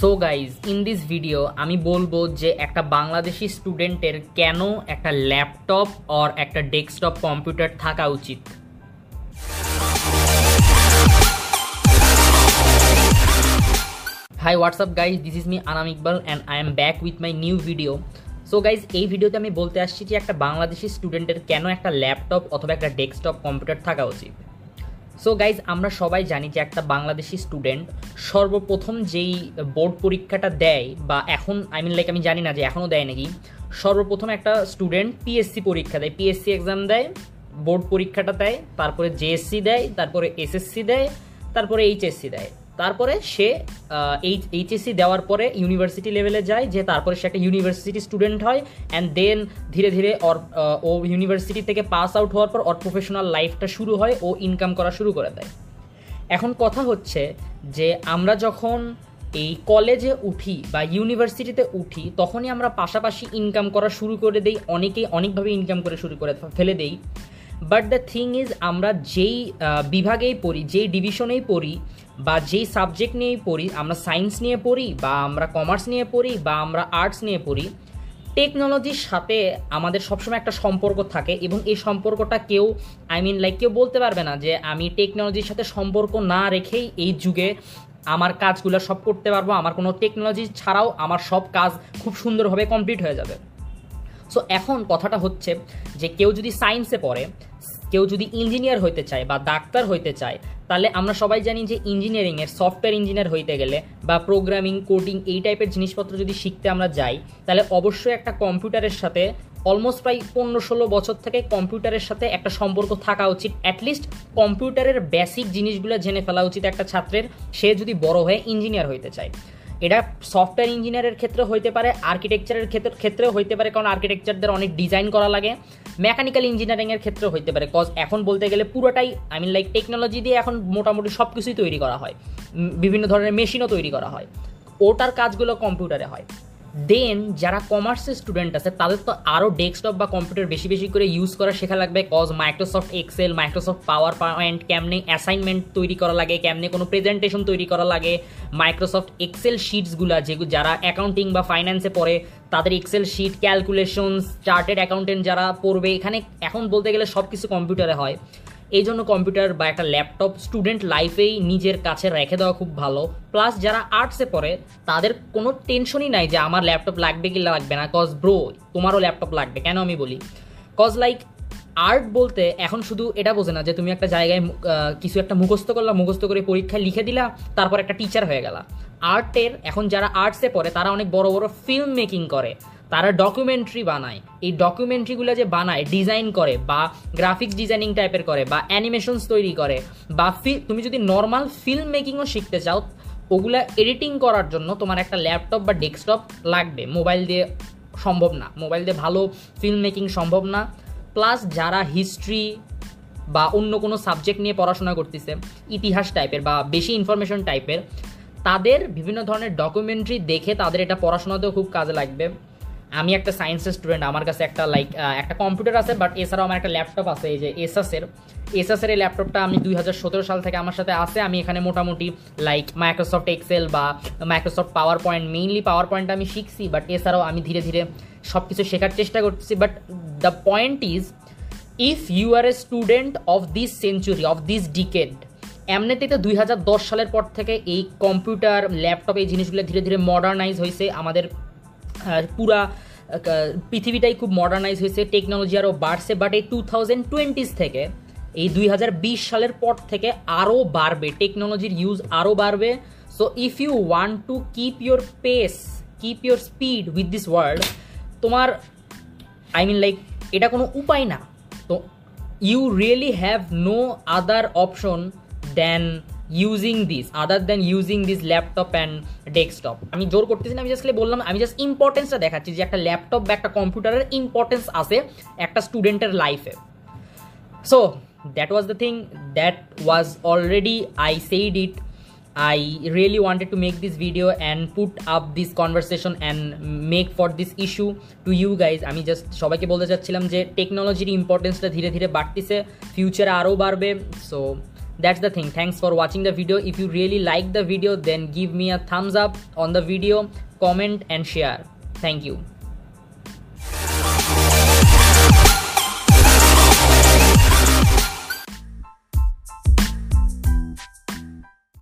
So guys in this video আমি বলব যে একটা বাংলাদেশি স্টুডেন্টের কেন একটা ল্যাপটপ অর একটা ডেস্কটপ কম্পিউটার থাকা উচিত? Hi what's up guys this is me Anam Iqbal and I am back with my new video so guys এই ভিডিওতে আমি বলতে আসছি যে একটা বাংলাদেশি স্টুডেন্টের কেন একটা ল্যাপটপ অথবা একটা ডেস্কটপ কম্পিউটার থাকা উচিত? সো গাইজ আমরা সবাই জানি যে একটা বাংলাদেশি স্টুডেন্ট সর্বপ্রথম যেই বোর্ড পরীক্ষাটা দেয় বা এখন আই মিন লাইক আমি জানি না যে এখনও দেয় নাকি, সর্বপ্রথম একটা স্টুডেন্ট পিএসসি পরীক্ষা দেয়। পিএসসি এক্সাম দেয় বোর্ড পরীক্ষাটা দেয়, তারপরে জেএসসি দেয়, তারপরে এসএসসি দেয়, তারপরে এইচএসসি দেয়। তারপরে সে এইচ এইচএসসি দেওয়ার পরে ইউনিভার্সিটি লেভেলে যায়, যে তারপরে সে একটা ইউনিভার্সিটি স্টুডেন্ট হয় অ্যান্ড দেন ধীরে ধীরে ওর ও ইউনিভার্সিটি থেকে পাস আউট হওয়ার পর ওর প্রফেশনাল লাইফটা শুরু হয়, ও ইনকাম করা শুরু করে দেয়। এখন কথা হচ্ছে যে আমরা যখন এই কলেজে উঠি বা ইউনিভার্সিটিতে উঠি, তখনই আমরা পাশাপাশি ইনকাম করা শুরু করে দেই, অনেকেই অনেকভাবে ইনকাম করে শুরু করে ফেলে দেই। বাট দ্য থিং ইজ আমরা যেই বিভাগেই পড়ি, যেই ডিভিশনেই পড়ি, বা যেই সাবজেক্ট নিয়েই পড়ি, আমরা সায়েন্স নিয়ে পড়ি, বা আমরা কমার্স নিয়ে পড়ি, বা আমরা আর্টস নিয়ে পড়ি টেকনোলজির সাথে আমাদের সবসময় একটা সম্পর্ক থাকে, এবং এই সম্পর্কটা কেউ আই মিন লাইক কেউ বলতে পারবে না যে আমি টেকনোলজির সাথে সম্পর্ক না রেখেই এই যুগে আমার কাজগুলো সব করতে পারব, আমার কোনো টেকনোলজি ছাড়াও আমার সব কাজ খুব সুন্দরভাবে কমপ্লিট হয়ে যাবে। সো এখন কথাটা হচ্ছে যে কেউ যদি সায়েন্সে পড়ে কেউ যদি ইঞ্জিনিয়ার হইতে চায় বা ডাক্তার হইতে চায়, তাহলে আমরা সবাই জানি যে ইঞ্জিনিয়ারিংয়ের সফটওয়্যার ইঞ্জিনিয়ার হইতে গেলে বা প্রোগ্রামিং কোডিং এই টাইপের জিনিসপত্র যদি শিখতে আমরা যাই, তাহলে অবশ্যই একটা কম্পিউটারের সাথে অলমোস্ট প্রায় পনেরো ষোলো বছর থেকে কম্পিউটারের সাথে একটা সম্পর্ক থাকা উচিত। অ্যাটলিস্ট কম্পিউটারের বেসিক জিনিসগুলো জেনে ফেলা উচিত একটা ছাত্রের। সে যদি বড় হয়ে ইঞ্জিনিয়ার হইতে চায়। এটা সফটওয়্যার ইঞ্জিনিয়ারের ক্ষেত্রে হইতে পারে আর্কিটেকচারের ক্ষেত্রে ক্ষেত্রেও হইতে পারে, কারণ আর্কিটেকচারদের অনেক ডিজাইন করা লাগে। মেকানিক্যাল ইঞ্জিনিয়ারিংয়ের ক্ষেত্রেও হইতে পারে কজ এখন বলতে গেলে পুরোটাই আই মিন লাইক টেকনোলজি দিয়ে এখন মোটামুটি সব কিছুই তৈরি করা হয়। বিভিন্ন ধরনের মেশিনও তৈরি করা হয়। ওটার কাজগুলো কম্পিউটারে হয়। দেন যারা কমার্সের স্টুডেন্ট আছে, তাদের তো আরও ডেস্কটপ বা কম্পিউটার বেশি বেশি করে ইউজ করা শেখা লাগবে cause Microsoft Excel Microsoft PowerPoint কেমনে অ্যাসাইনমেন্ট তৈরি করা লাগে, কেমনে কোনো প্রেজেন্টেশন তৈরি করা লাগে। মাইক্রোসফট এক্সেল শিটসগুলো যেগুলো যারা অ্যাকাউন্টিং বা ফাইন্যান্সে পড়ে, তাদের Excel sheet calculations chartered accountant যারা পড়বে, এখানে এখন বলতে গেলে সব কিছু কম্পিউটারে হয়। এই জন্য কম্পিউটার বা একটা ল্যাপটপ স্টুডেন্ট লাইফেই নিজের কাছে রেখে দেওয়া খুব ভালো। প্লাস যারা আর্টসে পড়ে, তাদের কোনো টেনশনই নাই যে আমার ল্যাপটপ লাগবে কি লাগবে না। কজ ব্রো তোমারও ল্যাপটপ লাগবে, কেন আমি বলি? কজ লাইক আর্ট বলতে এখন শুধু এটা বোঝে না যে তুমি একটা জায়গায় কিছু একটা মুখস্থ করলা, মুখস্থ করে পরীক্ষায় লিখে দিলা, তারপর একটা টিচার হয়ে গেলা। আর্টের এখন যারা আর্টসে পড়ে, তারা অনেক বড় বড় ফিল্ম মেকিং করে। তারা ডকুমেন্টারি বানায়। এই ডকুমেন্টারিগুলো যে বানায় ডিজাইন করে বা গ্রাফিক্স ডিজাইনিং টাইপের করে বা অ্যানিমেশনস তৈরি করে বা তুমি যদি নর্মাল ফিল্ম মেকিংও শিখতে চাও, ওগুলা এডিটিং করার জন্য তোমার একটা ল্যাপটপ বা ডেস্কটপ লাগবে। মোবাইল দিয়ে সম্ভব না। মোবাইল দিয়ে ভালো ফিল্ম মেকিং সম্ভব না। প্লাস যারা হিস্ট্রি বা অন্য কোনো সাবজেক্ট নিয়ে পড়াশোনা করতেছে, ইতিহাস টাইপের বা বেশি ইনফরমেশন টাইপের তাদের বিভিন্ন ধরনের ডকুমেন্টারি দেখে তাদের এটা পড়াশোনাতেও খুব কাজে লাগবে। আমি একটা সায়েন্সের স্টুডেন্ট আমার কাছে একটা লাইক একটা কম্পিউটার আছে বাট এছাড়াও আমার একটা ল্যাপটপ আছে, এই যে এসাসের এসাসের এই ল্যাপটপটা আমি দুই হাজার সতেরো সাল থেকে আমার সাথে আছে। আমি এখানে মোটামুটি লাইক মাইক্রোসফট এক্সেল বা Microsoft PowerPoint mainly PowerPoint আমি শিখছি বাট এছাড়াও আমি ধীরে ধীরে সব কিছু শেখার চেষ্টা করতেছি but the point is if you are a student of this century of this decade এমনিতেই তো দুই হাজার দশ সালের পর থেকে এই কম্পিউটার ল্যাপটপ এই জিনিসগুলো ধীরে ধীরে মডার্নাইজ হয়েছে আমাদের পুরা পৃথিবীটাই খুব মডার্নাইজ হয়েছে টেকনোলজি আরও বাড়ছে বাট এই টু থাউজেন্ড টোয়েন্টিস থেকে, এই দুই হাজার বিশ সালের পর থেকে আরও বাড়বে টেকনোলজির ইউজ আরও বাড়বে। So if you want to keep your pace keep your speed with this world তোমার আই মিন লাইক এটা কোনো উপায় না। তো you really have no other option than using this other than using this laptop and desktop আমি জোর করতেছি না, আমি জাস্ট বললাম, আমি জাস্ট ইম্পর্টেন্সটা দেখাচ্ছি যে একটা ল্যাপটপ বা একটা কম্পিউটারের ইম্পর্টেন্স আছে একটা স্টুডেন্টের লাইফে so that was the thing that was already I said it I really wanted to make this video and put up this conversation and make for this issue to you guys. আমি just সবাইকে বলতে চাচ্ছিলাম যে টেকনোলজির ইম্পর্টেন্সটা ধীরে ধীরে বাড়তেছে ফিউচারে আরও বাড়বে। So that's the thing. Thanks for watching the video. If you really like the video then give me a thumbs up on the video comment and share. Thank you